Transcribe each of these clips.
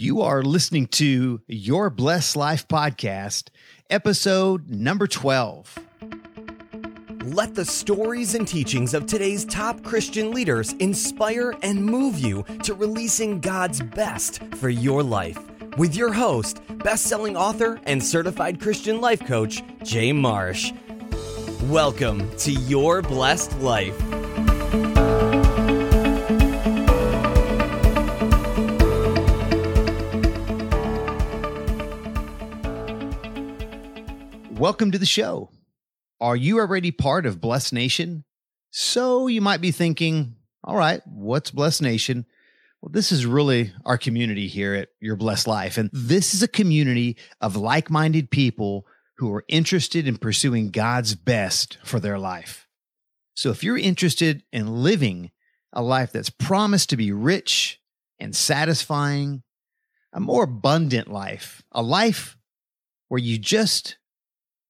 You are listening to Your Blessed Life podcast, episode number 12. Let the stories and teachings of today's top Christian leaders inspire and move you to releasing God's best for your life. With your host, best-selling author and certified Christian life coach, Jay Marsh. Welcome to Your Blessed Life. Welcome to the show. Are you already part of Blessed Nation? So you might be thinking, all right, what's Blessed Nation? Well, this is really our community here at Your Blessed Life. And this is a community of like minded people who are interested in pursuing God's best for their life. So if you're interested in living a life that's promised to be rich and satisfying, a more abundant life, a life where you just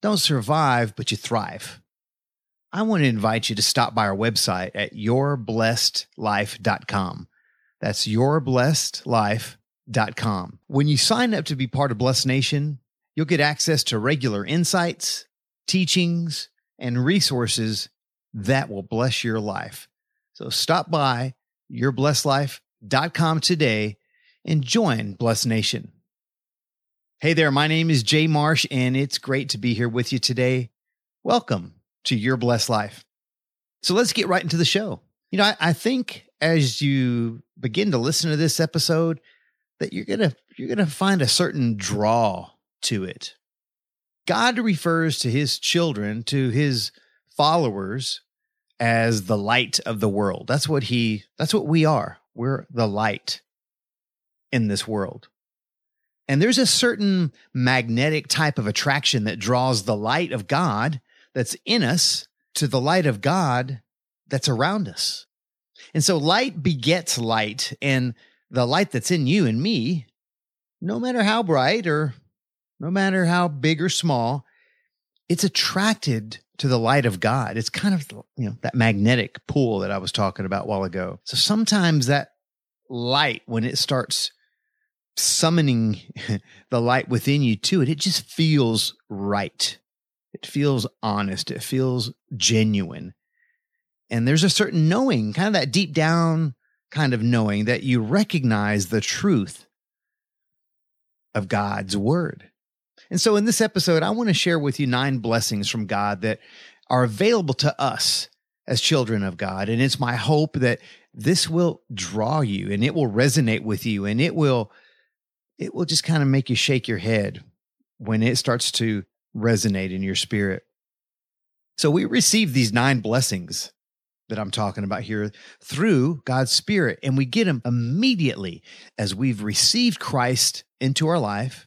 don't survive, but you thrive. I want to invite you to stop by our website at yourblessedlife.com. That's yourblessedlife.com. When you sign up to be part of Blessed Nation, you'll get access to regular insights, teachings, and resources that will bless your life. So stop by yourblessedlife.com today and join Blessed Nation. Hey there, my name is Jay Marsh, and it's great to be here with you today. Welcome to Your Blessed Life. So let's get right into the show. You know, I, I think as you begin to listen to this episode, that you're gonna you're gonna find a certain draw to it. God refers to his children, to his followers, as the light of the world. That's what he that's what we are. We're the light in this world. And there's a certain magnetic type of attraction that draws the light of God that's in us to the light of God that's around us. And so light begets light, and the light that's in you and me, no matter how bright or no matter how big or small, it's attracted to the light of God. It's kind of, you know, that magnetic pull that I was talking about a while ago. So sometimes that light, when it starts summoning the light within you to it, it just feels right. It feels honest. It feels genuine. And there's a certain knowing, kind of that deep down kind of knowing that you recognize the truth of God's word. And so in this episode, I want to share with you nine blessings from God that are available to us as children of God. And it's my hope that this will draw you and it will resonate with you and it will it will just kind of make you shake your head when it starts to resonate in your spirit. So we receive these nine blessings that I'm talking about here through God's Spirit, and we get them immediately as we've received Christ into our life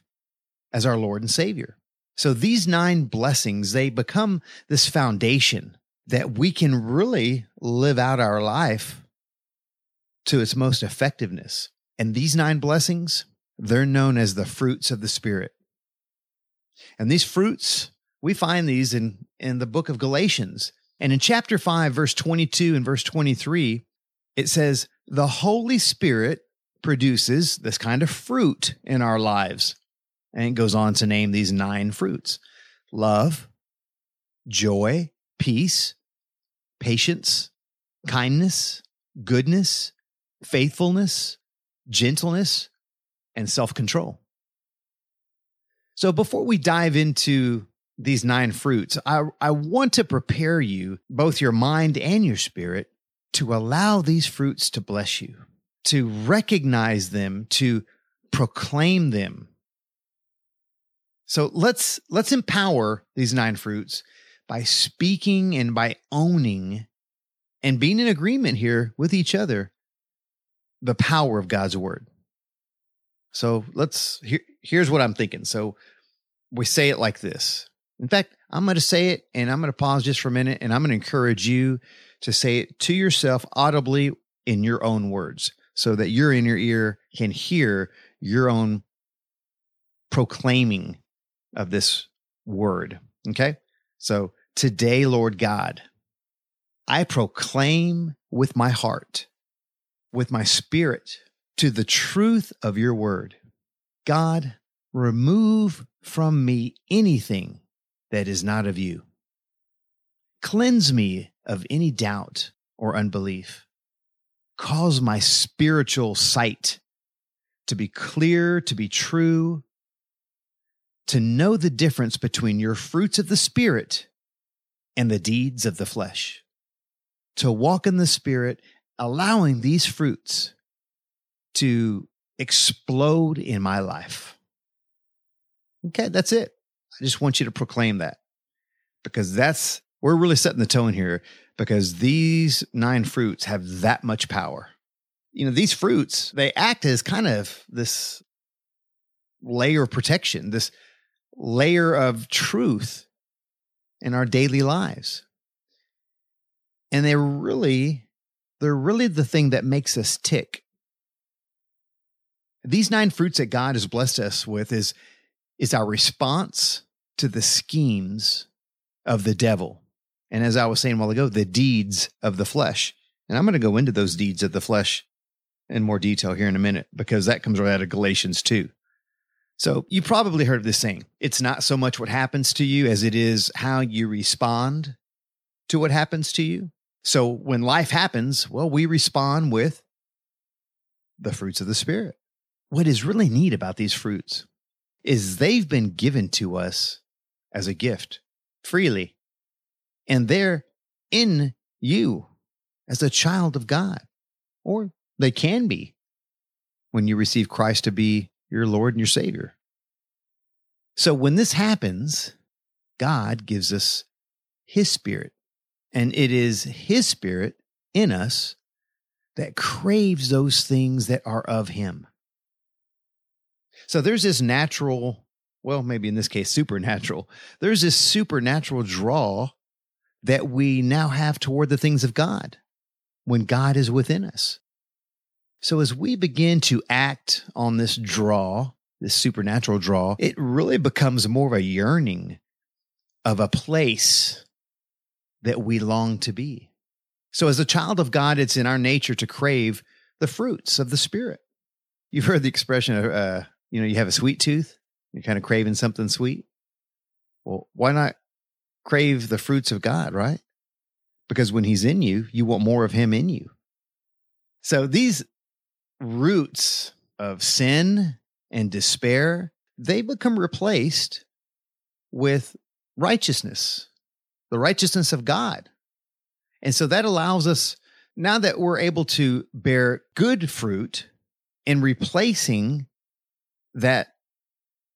as our Lord and Savior. So these nine blessings, they become this foundation that we can really live out our life to its most effectiveness. And these nine blessings, they're known as the fruits of the Spirit. And these fruits, we find these in, in the book of Galatians. And in chapter 5, verse 22 and verse 23, it says, The Holy Spirit produces this kind of fruit in our lives. And it goes on to name these nine fruits love, joy, peace, patience, kindness, goodness, faithfulness, gentleness, and self control. So, before we dive into these nine fruits, I, I want to prepare you, both your mind and your spirit, to allow these fruits to bless you, to recognize them, to proclaim them. So let's let's empower these nine fruits by speaking and by owning and being in agreement here with each other the power of God's word. So let's here, here's what I'm thinking. So we say it like this. In fact, I'm going to say it and I'm going to pause just for a minute and I'm going to encourage you to say it to yourself audibly in your own words so that your inner ear can hear your own proclaiming of this word. Okay. So today, Lord God, I proclaim with my heart, with my spirit, to the truth of your word. God, remove from me anything that is not of you. Cleanse me of any doubt or unbelief. Cause my spiritual sight to be clear, to be true, to know the difference between your fruits of the Spirit and the deeds of the flesh. To walk in the Spirit, allowing these fruits to explode in my life. Okay, that's it. I just want you to proclaim that because that's, we're really setting the tone here because these nine fruits have that much power. You know, these fruits, they act as kind of this layer of protection, this layer of truth in our daily lives. And they're really, they're really the thing that makes us tick. These nine fruits that God has blessed us with is, is our response to the schemes of the devil. And as I was saying a while ago, the deeds of the flesh. And I'm going to go into those deeds of the flesh in more detail here in a minute because that comes right out of Galatians 2. So you probably heard of this saying it's not so much what happens to you as it is how you respond to what happens to you. So when life happens, well, we respond with the fruits of the Spirit. What is really neat about these fruits is they've been given to us as a gift freely, and they're in you as a child of God, or they can be when you receive Christ to be your Lord and your Savior. So when this happens, God gives us His Spirit, and it is His Spirit in us that craves those things that are of Him. So there's this natural, well, maybe in this case, supernatural, there's this supernatural draw that we now have toward the things of God when God is within us. So as we begin to act on this draw, this supernatural draw, it really becomes more of a yearning of a place that we long to be. So as a child of God, it's in our nature to crave the fruits of the Spirit. You've heard the expression uh, you know, you have a sweet tooth, you're kind of craving something sweet. Well, why not crave the fruits of God, right? Because when He's in you, you want more of Him in you. So these roots of sin and despair, they become replaced with righteousness, the righteousness of God. And so that allows us, now that we're able to bear good fruit in replacing that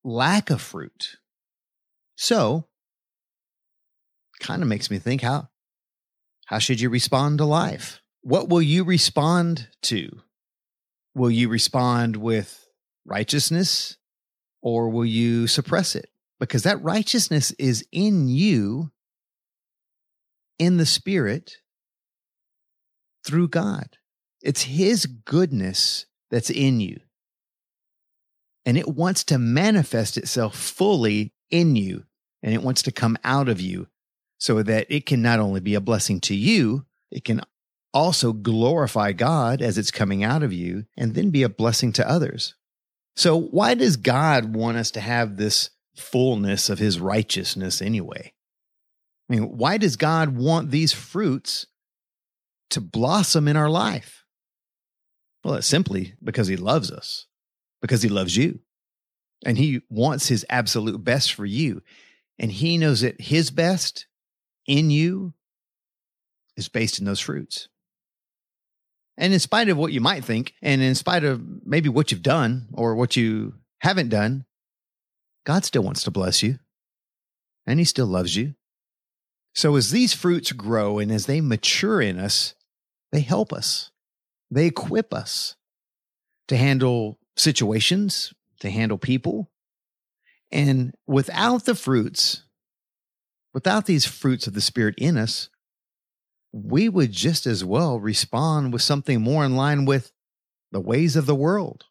lack of fruit. So, kind of makes me think how how should you respond to life? What will you respond to? will you respond with righteousness or will you suppress it? Because that righteousness is in you, in the Spirit, through God. It's His goodness that's in you. And it wants to manifest itself fully in you, and it wants to come out of you so that it can not only be a blessing to you, it can also glorify God as it's coming out of you and then be a blessing to others. So, why does God want us to have this fullness of his righteousness anyway? I mean, why does God want these fruits to blossom in our life? Well, it's simply because he loves us, because he loves you, and he wants his absolute best for you. And he knows that his best in you is based in those fruits. And in spite of what you might think, and in spite of maybe what you've done or what you haven't done, God still wants to bless you and He still loves you. So as these fruits grow and as they mature in us, they help us, they equip us to handle situations, to handle people. And without the fruits, without these fruits of the Spirit in us, we would just as well respond with something more in line with the ways of the world.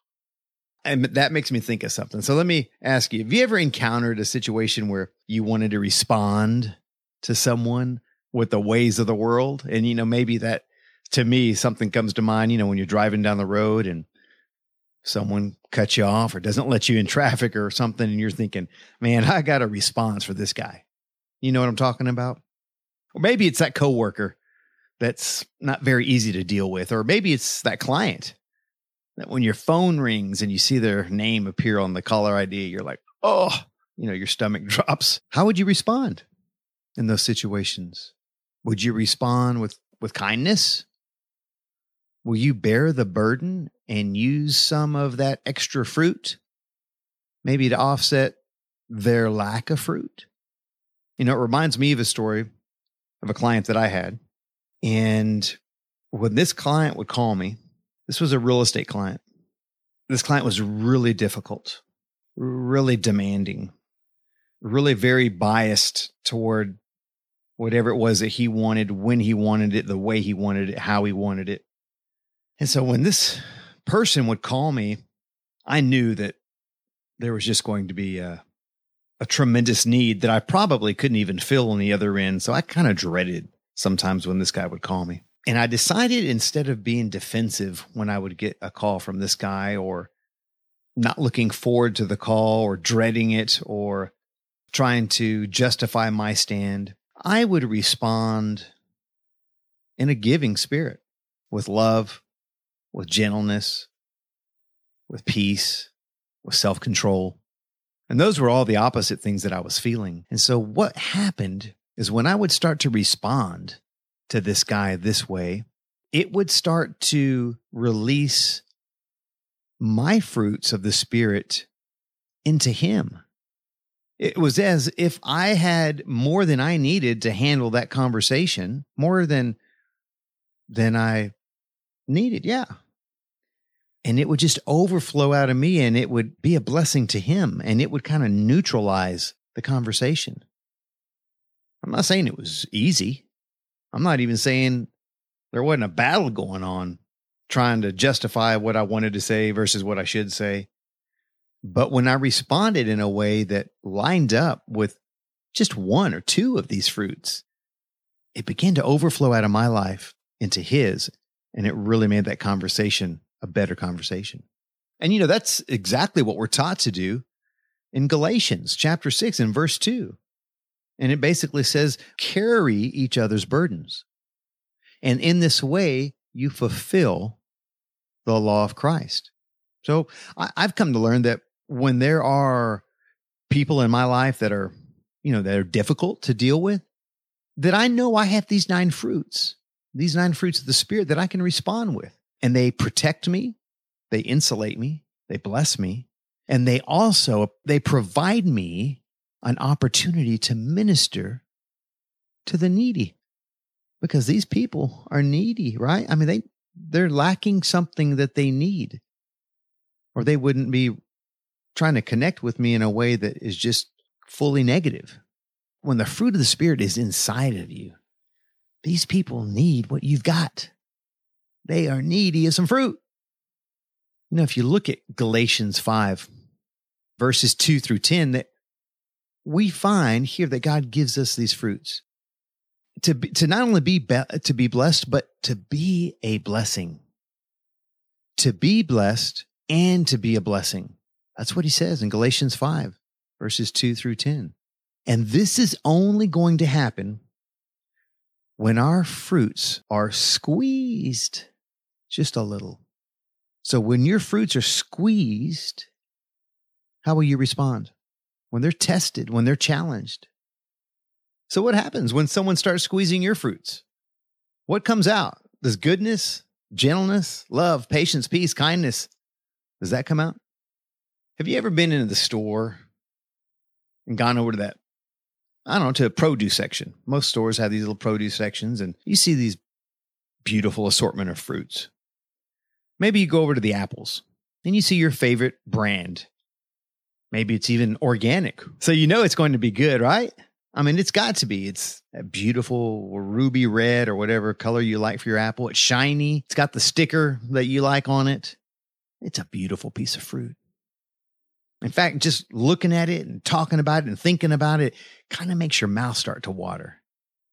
And that makes me think of something. So let me ask you have you ever encountered a situation where you wanted to respond to someone with the ways of the world? And, you know, maybe that to me, something comes to mind, you know, when you're driving down the road and someone cuts you off or doesn't let you in traffic or something, and you're thinking, man, I got a response for this guy. You know what I'm talking about? Or maybe it's that coworker that's not very easy to deal with, or maybe it's that client that when your phone rings and you see their name appear on the caller ID, you're like, oh, you know, your stomach drops. How would you respond in those situations? Would you respond with with kindness? Will you bear the burden and use some of that extra fruit, maybe to offset their lack of fruit? You know, it reminds me of a story of a client that I had. And when this client would call me, this was a real estate client. This client was really difficult, really demanding, really very biased toward whatever it was that he wanted, when he wanted it, the way he wanted it, how he wanted it. And so when this person would call me, I knew that there was just going to be a, a tremendous need that I probably couldn't even fill on the other end. So I kind of dreaded sometimes when this guy would call me. And I decided instead of being defensive when I would get a call from this guy or not looking forward to the call or dreading it or trying to justify my stand, I would respond in a giving spirit with love, with gentleness, with peace, with self control. And those were all the opposite things that I was feeling. And so what happened is when I would start to respond to this guy this way, it would start to release my fruits of the Spirit into him. It was as if I had more than I needed to handle that conversation, more than than I needed. Yeah. And it would just overflow out of me and it would be a blessing to him and it would kind of neutralize the conversation. I'm not saying it was easy. I'm not even saying there wasn't a battle going on trying to justify what I wanted to say versus what I should say. But when I responded in a way that lined up with just one or two of these fruits, it began to overflow out of my life into his. And it really made that conversation a better conversation. And, you know, that's exactly what we're taught to do in Galatians chapter 6 and verse 2. And it basically says, carry each other's burdens. And in this way, you fulfill the law of Christ. So I, have come to learn that when there are people in my life that are, you know, that are difficult to deal with, that I know I have these nine fruits, these nine fruits of the Spirit that I can respond with. And they protect me, they insulate me, they bless me, and they also they provide me an opportunity to minister to the needy because these people are needy, right? I mean, they, they're lacking something that they need or they wouldn't be trying to connect with me in a way that is just fully negative. When the fruit of the spirit is inside of you, these people need what you've got. They are needy of some fruit. You know, if you look at Galatians 5, verses 2 through 10, that we find here that God gives us these fruits to be, to not only be, be to be blessed, but to be a blessing. To be blessed and to be a blessing. That's what he says in Galatians 5, verses 2 through 10. And this is only going to happen when our fruits are squeezed just a little. So when your fruits are squeezed, how will you respond? when they're tested, when they're challenged. So, what happens when someone starts squeezing your fruits? What comes out? Does goodness, gentleness, love, patience, peace, kindness, does that come out? Have you ever been into the store and gone over to that, I don't know, to a produce section? Most stores have these little produce sections, and you see these beautiful assortment of fruits. Maybe you go over to the apples and you see your favorite brand Maybe it's even organic. So you know it's going to be good, right? I mean, it's got to be. It's a beautiful ruby red or whatever color you like for your apple. It's shiny. It's got the sticker that you like on it. It's a beautiful piece of fruit. In fact, just looking at it and talking about it and thinking about it kind of makes your mouth start to water.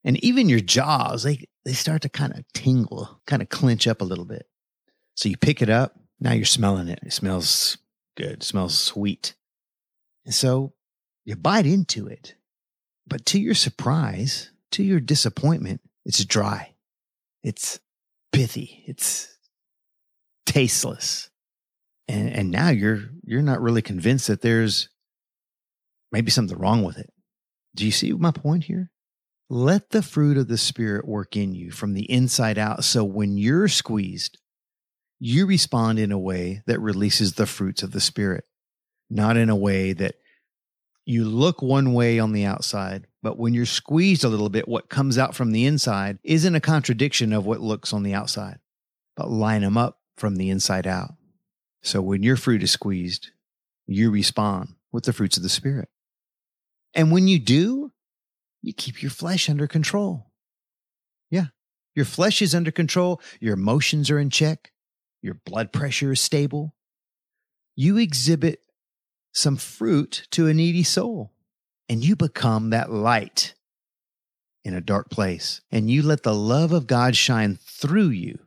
And even your jaws, they, they start to kind of tingle, kind of clench up a little bit. So you pick it up Now you're smelling it. It smells good. It smells sweet. And so you bite into it. But to your surprise, to your disappointment, it's dry. It's pithy. It's tasteless. And, and now you're, you're not really convinced that there's maybe something wrong with it. Do you see my point here? Let the fruit of the Spirit work in you from the inside out. So when you're squeezed, you respond in a way that releases the fruits of the Spirit, not in a way that you look one way on the outside, but when you're squeezed a little bit, what comes out from the inside isn't a contradiction of what looks on the outside, but line them up from the inside out. So when your fruit is squeezed, you respond with the fruits of the Spirit. And when you do, you keep your flesh under control. Yeah. Your flesh is under control. Your emotions are in check. Your blood pressure is stable. You exhibit some fruit to a needy soul and you become that light in a dark place. And you let the love of God shine through you,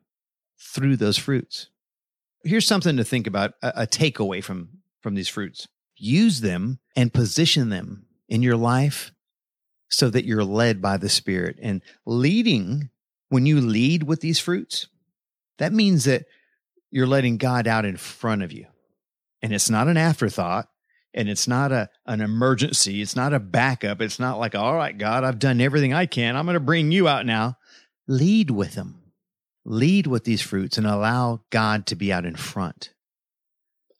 through those fruits. Here's something to think about a, a takeaway from, from these fruits. Use them and position them in your life so that you're led by the Spirit. And leading, when you lead with these fruits, that means that you're letting God out in front of you. And it's not an afterthought and it's not a an emergency. It's not a backup. It's not like, all right, God, I've done everything I can. I'm going to bring you out now. Lead with them. Lead with these fruits and allow God to be out in front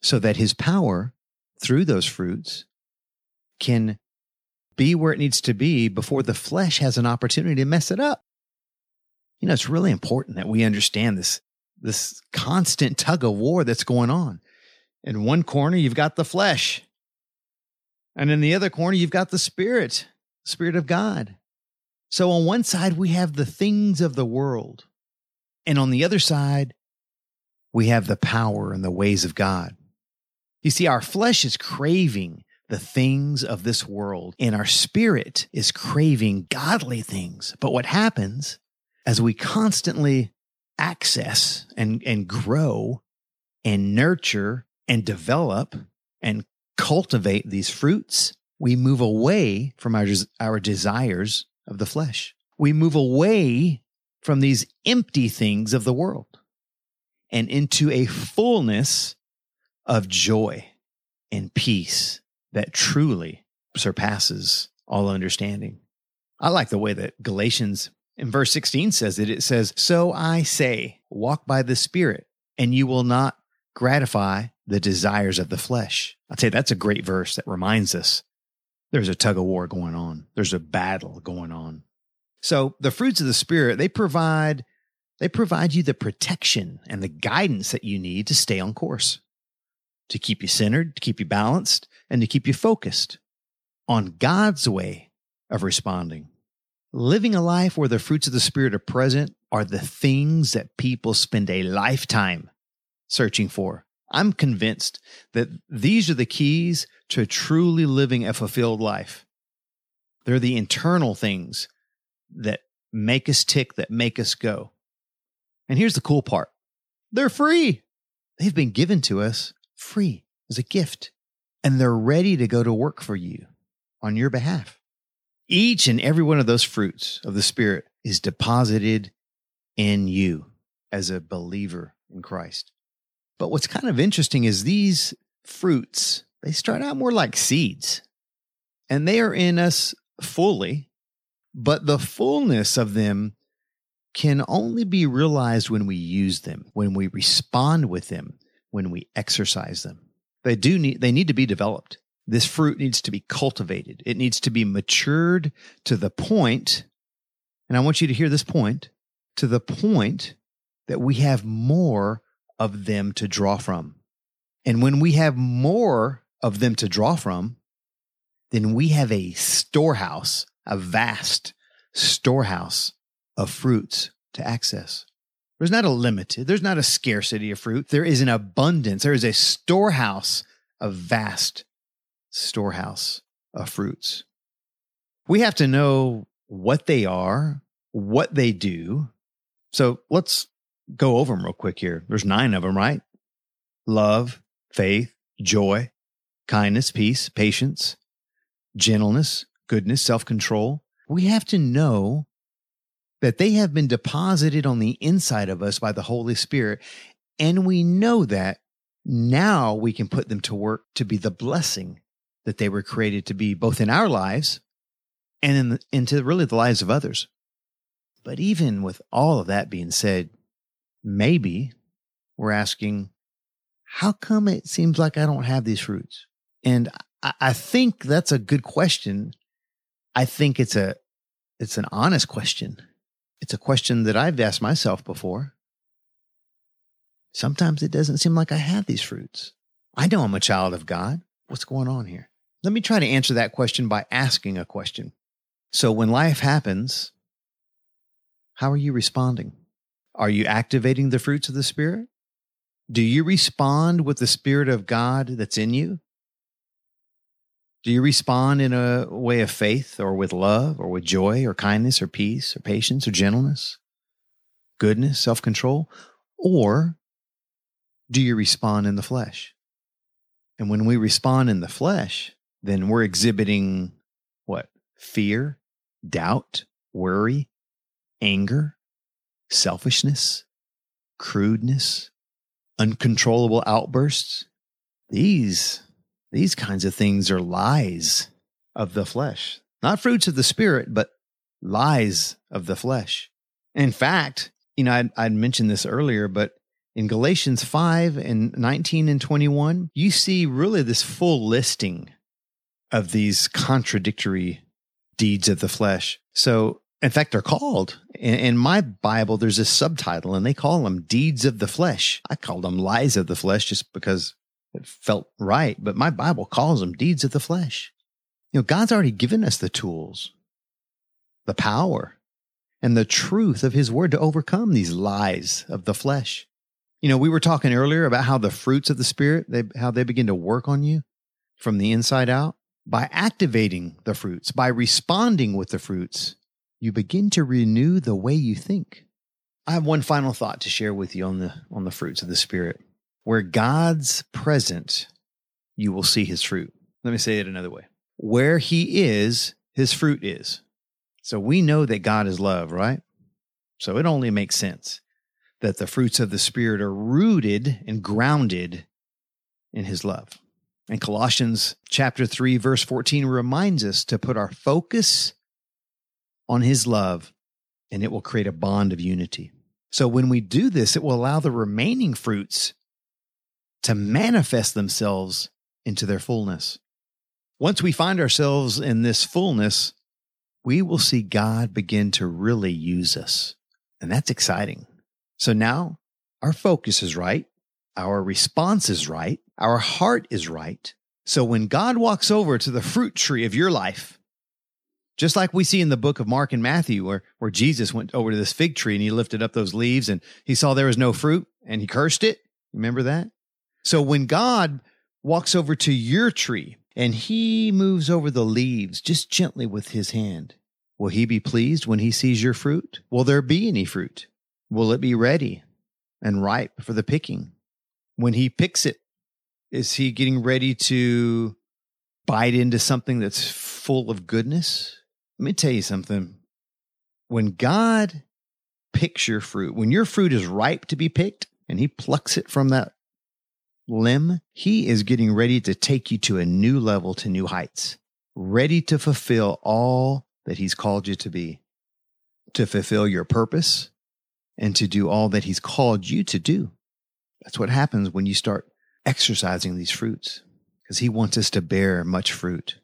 so that his power through those fruits can be where it needs to be before the flesh has an opportunity to mess it up. You know, it's really important that we understand this, this constant tug of war that's going on. In one corner, you've got the flesh. And in the other corner, you've got the spirit, spirit of God. So on one side, we have the things of the world. And on the other side, we have the power and the ways of God. You see, our flesh is craving the things of this world, and our spirit is craving godly things. But what happens as we constantly access and, and grow and nurture and develop and cultivate these fruits, we move away from our, our desires of the flesh. We move away from these empty things of the world and into a fullness of joy and peace that truly surpasses all understanding. I like the way that Galatians in verse 16 says it. It says, So I say, walk by the Spirit, and you will not gratify the desires of the flesh. I'd say that's a great verse that reminds us there's a tug of war going on, there's a battle going on. So the fruits of the Spirit, they provide. They provide you the protection and the guidance that you need to stay on course to keep you centered, to keep you balanced, and to keep you focused on God's way of responding. Living a life where the fruits of the Spirit are present are the things that people spend a lifetime searching for. I'm convinced that these are the keys to truly living a fulfilled life. They're the internal things that make us tick, that make us go. And here's the cool part they're free. They've been given to us free as a gift, and they're ready to go to work for you on your behalf. Each and every one of those fruits of the Spirit is deposited in you as a believer in Christ. But what's kind of interesting is these fruits, they start out more like seeds and they are in us fully, but the fullness of them can only be realized when we use them, when we respond with them, when we exercise them. They do need, they need to be developed. This fruit needs to be cultivated. It needs to be matured to the point, and I want you to hear this point, to the point that we have more of them to draw from. And when we have more of them to draw from, then we have a storehouse, a vast storehouse of fruits to access. There's not a limited, there's not a scarcity of fruit. There is an abundance. There is a storehouse, a vast storehouse of fruits. We have to know what they are, what they do. So let's go over them real quick here. There's nine of them, right? love, faith, joy, kindness, peace, patience, gentleness, goodness, self control. We have to know that they have been deposited on the inside of us by the Holy Spirit. And we know that now we can put them to work to be the blessing that they were created to be, both in our lives and in the, into really the lives of others. But even with all of that being said, maybe we're asking, how come it seems like I don't have these fruits? And I, I think that's a good question. I think it's a, it's an honest question. It's a question that I've asked myself before. Sometimes it doesn't seem like I have these fruits. I know I'm a child of God. What's going on here? Let me try to answer that question by asking a question. So, when life happens, how are you responding? Are you activating the fruits of the Spirit? Do you respond with the Spirit of God that's in you? Do you respond in a way of faith or with love or with joy or kindness or peace or patience or gentleness, goodness, self control? Or do you respond in the flesh? And when we respond in the flesh, then we're exhibiting what? Fear, doubt, worry, anger, selfishness, crudeness, uncontrollable outbursts. These these kinds of things are lies of the flesh, not fruits of the spirit, but lies of the flesh. In fact, you know, I'd, I'd mentioned this earlier, but in Galatians 5 and 19 and 21, you see really this full listing of these contradictory deeds of the flesh. So, in fact, they're called in, in, my Bible, there's a subtitle and they call them deeds of the flesh. I call them lies of the flesh just because it felt right, but my Bible calls them deeds of the flesh. You know, God's already given us the tools, the power, and the truth of His Word to overcome these lies of the flesh. You know, we were talking earlier about how the fruits of the Spirit, they, how they begin to work on you from the inside out. By activating the fruits, by responding with the fruits, you begin to renew the way you think. I have one final thought to share with you on the on the fruits of the Spirit. Where God's present, you will see his fruit. Let me say it another way. Where he is, his fruit is. So we know that God is love, right? So it only makes sense that the fruits of the Spirit are rooted and grounded in his love. And Colossians chapter 3 verse 14 reminds us to put our focus on his love and it will create a bond of unity. So when we do this, it will allow the remaining fruits to manifest themselves into their fullness. Once we find ourselves in this fullness, we will see God begin to really use us. And that's exciting. So now our focus is right. Our response is right. Our heart is right. So when God walks over to the fruit tree of your life, just like we see in the book of Mark and Matthew, where, where Jesus went over to this fig tree and he lifted up those leaves and he saw there was no fruit and he cursed it. Remember that? So when God walks over to your tree and he moves over the leaves just gently with his hand, will he be pleased when he sees your fruit? Will there be any fruit? Will it be ready and ripe for the picking? When he picks it, is he getting ready to bite into something that's full of goodness? Let me tell you something. When God picks your fruit, when your fruit is ripe to be picked and he plucks it from that limb, he is getting ready to take you to a new level, to new heights, ready to fulfill all that he's called you to be, to fulfill your purpose, and to do all that he's called you to do. That's what happens when you start exercising these fruits, because he wants us to bear much fruit.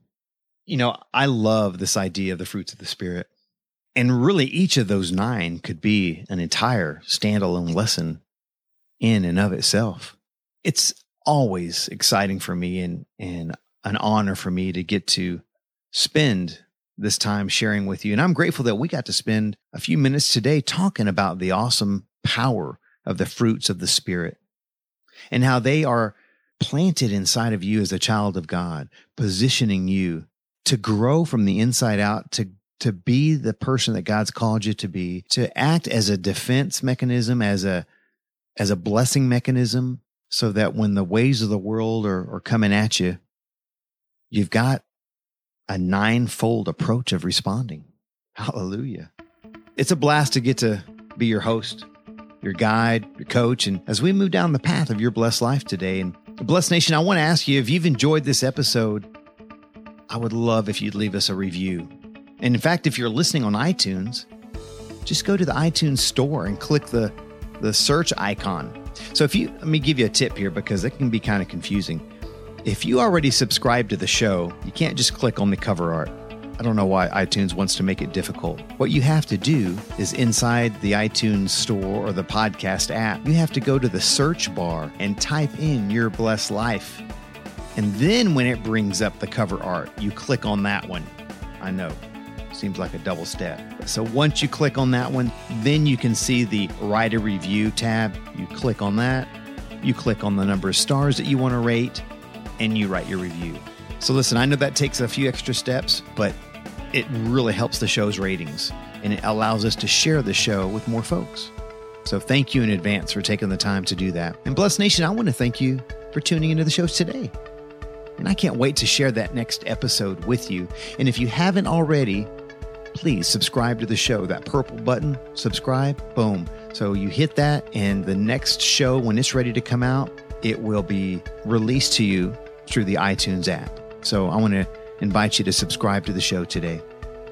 You know, I love this idea of the fruits of the Spirit. And really, each of those nine could be an entire standalone lesson in and of itself it's always exciting for me and, and an honor for me to get to spend this time sharing with you. And I'm grateful that we got to spend a few minutes today talking about the awesome power of the fruits of the Spirit and how they are planted inside of you as a child of God, positioning you to grow from the inside out, to, to be the person that God's called you to be, to act as a defense mechanism, as a, as a blessing mechanism, so that when the ways of the world are, are coming at you, you've got a ninefold approach of responding. Hallelujah. It's a blast to get to be your host, your guide, your coach. And as we move down the path of your blessed life today, and Blessed Nation, I want to ask you if you've enjoyed this episode, I would love if you'd leave us a review. And in fact, if you're listening on iTunes, just go to the iTunes store and click the, the search icon. So if you let me give you a tip here because it can be kind of confusing. If you already subscribe to the show, you can't just click on the cover art. I don't know why iTunes wants to make it difficult. What you have to do is inside the iTunes store or the podcast app, you have to go to the search bar and type in your blessed life. And then when it brings up the cover art, you click on that one. I know, seems like a double step. So once you click on that one, then you can see the write a review tab. You click on that, you click on the number of stars that you want to rate, and you write your review. So listen, I know that takes a few extra steps, but it really helps the show's ratings and it allows us to share the show with more folks. So thank you in advance for taking the time to do that. And Blessed Nation, I want to thank you for tuning into the show today. And I can't wait to share that next episode with you. And if you haven't already, please subscribe to the show. That purple button, subscribe, boom. So you hit that, and the next show, when it's ready to come out, it will be released to you through the iTunes app. So I want to invite you to subscribe to the show today.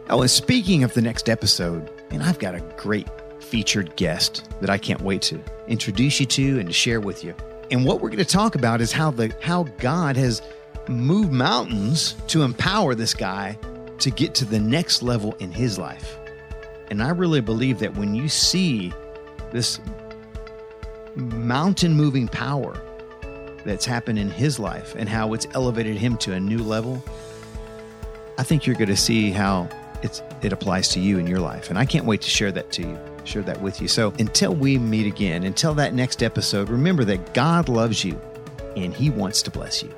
Oh, and speaking of the next episode, and I've got a great featured guest that I can't wait to introduce you to and to share with you. And what we're going to talk about is how the how God has moved mountains to empower this guy to get to the next level in his life. And I really believe that when you see this mountain moving power that's happened in his life and how it's elevated him to a new level, I think you're going to see how it's it applies to you in your life. And I can't wait to share that to you, share that with you. So until we meet again, until that next episode, remember that God loves you and he wants to bless you.